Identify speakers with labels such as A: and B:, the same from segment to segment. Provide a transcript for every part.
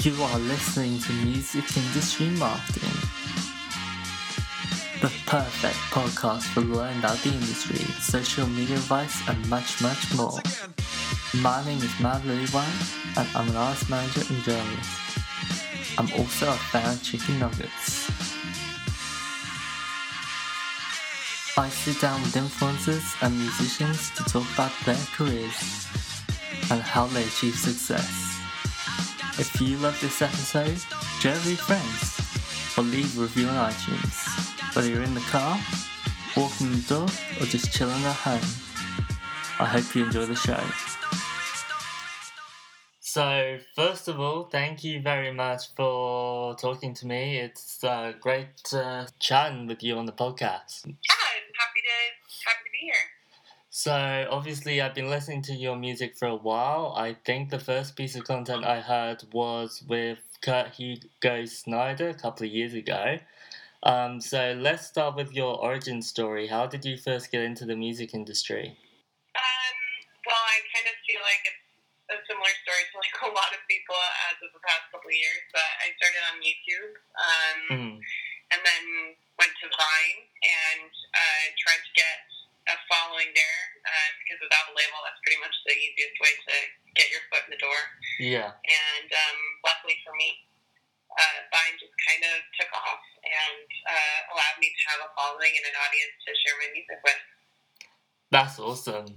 A: You are listening to Music Industry Marketing, the perfect podcast for learning about the industry, social media advice, and much, much more. My name is Matt Lillywhite, and I'm an artist manager and journalist. I'm also a fan of chicken nuggets. I sit down with influencers and musicians to talk about their careers and how they achieve success. If you love this episode, share with your friends or leave a review on iTunes. Whether you're in the car, walking the dog, or just chilling at home. I hope you enjoy the show. So, first of all, thank you very much for talking to me. It's uh, great uh, chatting with you on the podcast. So obviously, I've been listening to your music for a while. I think the first piece of content I heard was with Kurt Hugo Schneider a couple of years ago. Um, so let's start with your origin story. How did you first get into the music industry?
B: Um, well, I kind of feel like it's a similar story to like a lot of people as of the past couple of years. But I started on YouTube, um,
A: Mm.
B: and then went to Vine and uh, tried to get a following there um, because without a label, that's pretty much the easiest way to get your foot in the door.
A: Yeah.
B: And um, luckily for me, uh, Vine just kind of took off and uh, allowed me to have a following and an audience to share my music with.
A: That's awesome.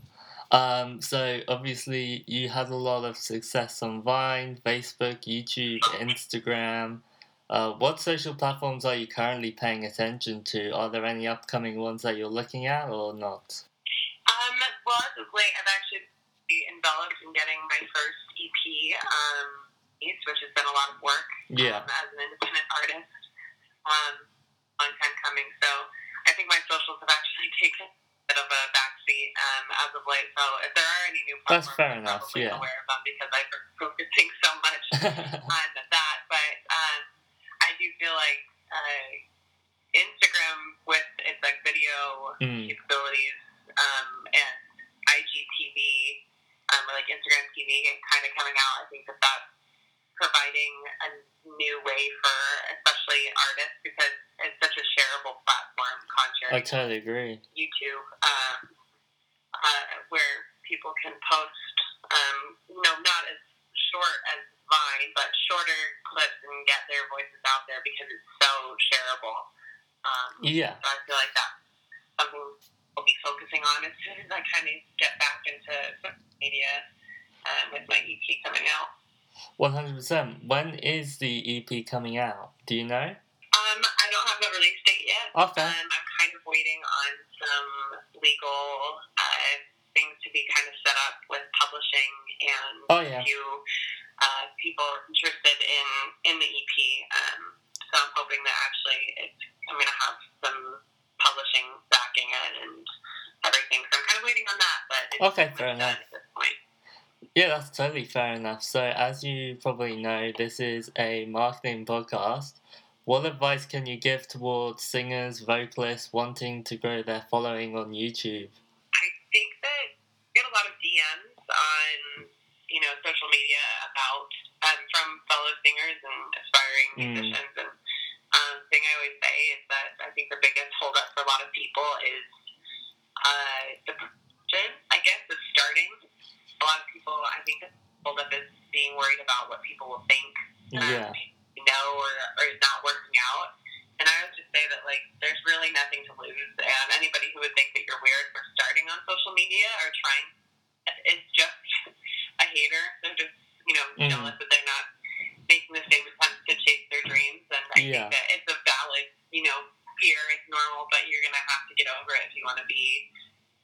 A: Um, so obviously you had a lot of success on Vine, Facebook, YouTube, Instagram. Uh, what social platforms are you currently paying attention to? Are there any upcoming ones that you're looking at or not?
B: Um, well, as of late, I've actually enveloped in getting my first EP, um, piece, which has been a lot of work
A: Yeah.
B: um, as an independent artist. Um, long time coming. So I think my socials have actually taken a bit of a backseat um, as of late. So if there are any new
A: That's fair
B: I'm
A: enough,
B: probably
A: yeah.
B: aware of them because I've been focusing so much on that. But um, I do feel like uh, Instagram with its like video
A: Mm.
B: capabilities um, and IGTV, um, or like Instagram TV, kind of coming out. I think that that's providing a new way for especially artists because it's such a shareable platform,
A: I totally agree.
B: YouTube, um, uh, where people can post, um, you know, not as short as Vine, but shorter clips and get their voices out there because it's so shareable. Um,
A: Yeah.
B: so I feel like that's something I'll be focusing on as soon as I kind of get back into media um, with my EP coming out.
A: 100%. When is the EP coming out? Do you know?
B: Um, I don't have a release date yet.
A: Okay.
B: Um, I'm kind of waiting on some legal uh, things to be kind of set up with publishing and
A: Oh, yeah.
B: a few uh, people interested in in the EP. Um, so I'm hoping that actually it's, I'm going to have some publishing backing it and everything. So I'm kind of waiting on that, but it's
A: Okay, fair enough.
B: done at this point.
A: Yeah, that's totally fair enough. So, as you probably know, this is a marketing podcast. What advice can you give towards singers, vocalists wanting to grow their following on YouTube?
B: I think that I get a lot of DMs on you know social media about um, from fellow singers and aspiring
A: Mm.
B: musicians. And um, thing I always say is that I think the biggest holdup for a lot of people is uh, the. I guess of starting. People, I think, the holdup is being worried about what people will think. um,
A: Yeah.
B: you know, or, or is not working out. And I would just say that like there's really nothing to lose, and anybody who would think that you're weird for starting on social media or trying, it's just a hater. They're just you know
A: Mhm.
B: jealous that they're not making the same attempts to chase their dreams. And I
A: Yeah.
B: think that it's a valid you know fear. It's normal, but you're gonna have to get over it if you want to be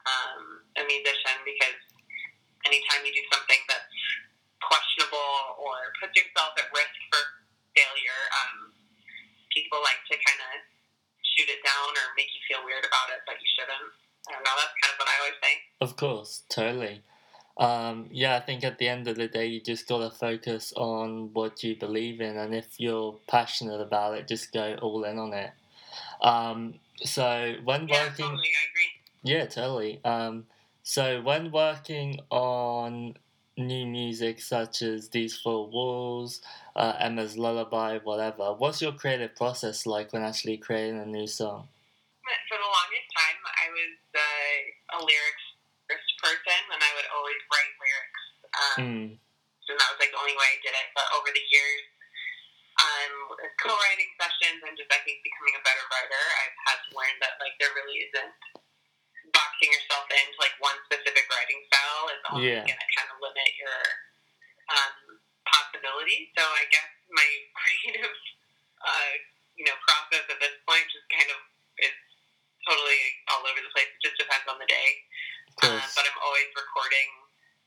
B: um, a musician because anytime you do something that's questionable or puts yourself at risk for failure, um, people like to kind of shoot it down or make you feel weird about it, but you shouldn't. I don't know. That's kind of what I always say.
A: Of course, totally. Um, yeah, I think at the end of the day, you just gotta focus on what you believe in, and if you're passionate about it, just go all in on it. Um, So when
B: Yeah,
A: working,
B: totally. I agree.
A: yeah, totally. Um, so when working on new music such as These Four Walls, uh, Emma's Lullaby, whatever, what's your creative process like when actually creating a new song?
B: For the longest time, I was uh, a lyrics first person, and I would always write lyrics. Um,
A: Mm,
B: and that was like the only way I did it. But over the years, um, with co-writing sessions and just I think becoming a better writer, I've had to learn that like there really isn't only
A: Yeah.
B: going to kind of limit your um, possibilities. So I guess my creative, uh, you know, process at this point just kind of is totally all over the place. It just depends on the day. Uh, but I'm always recording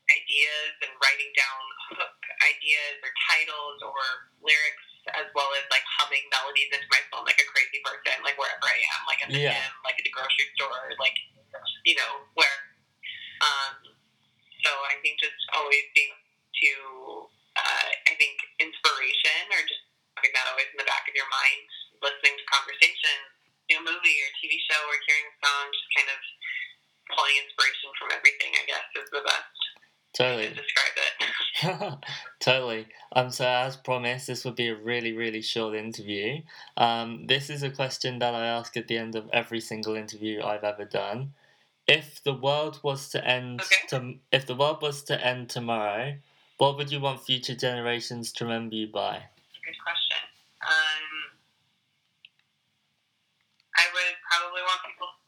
B: ideas and writing down hook ideas or titles or lyrics as well as like humming melodies into my phone like a crazy person, like wherever I am, like at the
A: Yeah.
B: gym, like at the grocery store, like you know, where um so I think just always being to uh, I think inspiration or just having that always in the back of your mind, listening to conversations, you know, movie or TV show or hearing a song, just kind of pulling inspiration from everything, I guess, is the best
A: Totally.
B: to describe it.
A: totally. Um, so as promised, this would be a really, really short interview. Um, this is a question that I ask at the end of every single interview I've ever done. If the world was to end,
B: Okay.
A: to, if the world was to end tomorrow, what would you want future generations to remember you by?
B: Good question. Um, I would probably want people to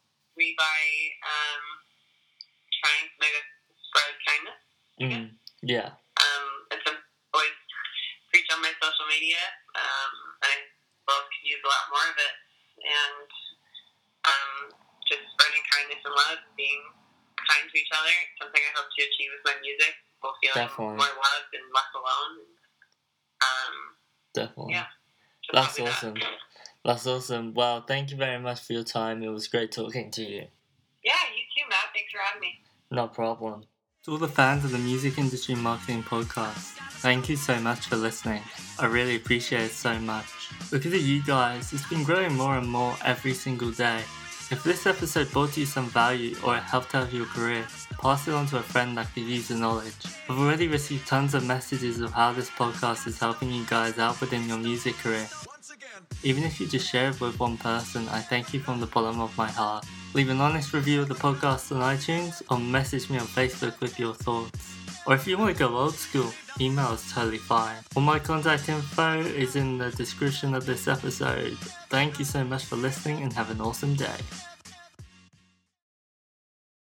B: by um, trying to spread kindness.
A: Mm, yeah,
B: Um, and some always preach on my social media. Um, I both could use a lot more of it. And um, just spreading kindness and love, being kind to each other. It's something I hope to achieve with my music. People feeling
A: Definitely.
B: more loved and less alone. Um,
A: definitely.
B: Yeah. so
A: That's
B: probably that.
A: awesome. That's awesome. Well, thank you very much for your time. It was great talking to you.
B: Yeah, you too, Matt. Thanks for having me.
A: No problem. To all the fans of the Music Industry Marketing Podcast, thank you so much for listening. I really appreciate it so much. Because of you guys, it's been growing more and more every single day. If this episode brought you some value or it helped out your career, pass it on to a friend that could use the knowledge. I've already received tons of messages of how this podcast is helping you guys out within your music career. Even if you just share it with one person, I thank you from the bottom of my heart. Leave an honest review of the podcast on iTunes or message me on Facebook with your thoughts. Or if you want to go old school, email is totally fine. All my contact info is in the description of this episode. Thank you so much for listening and have an awesome day.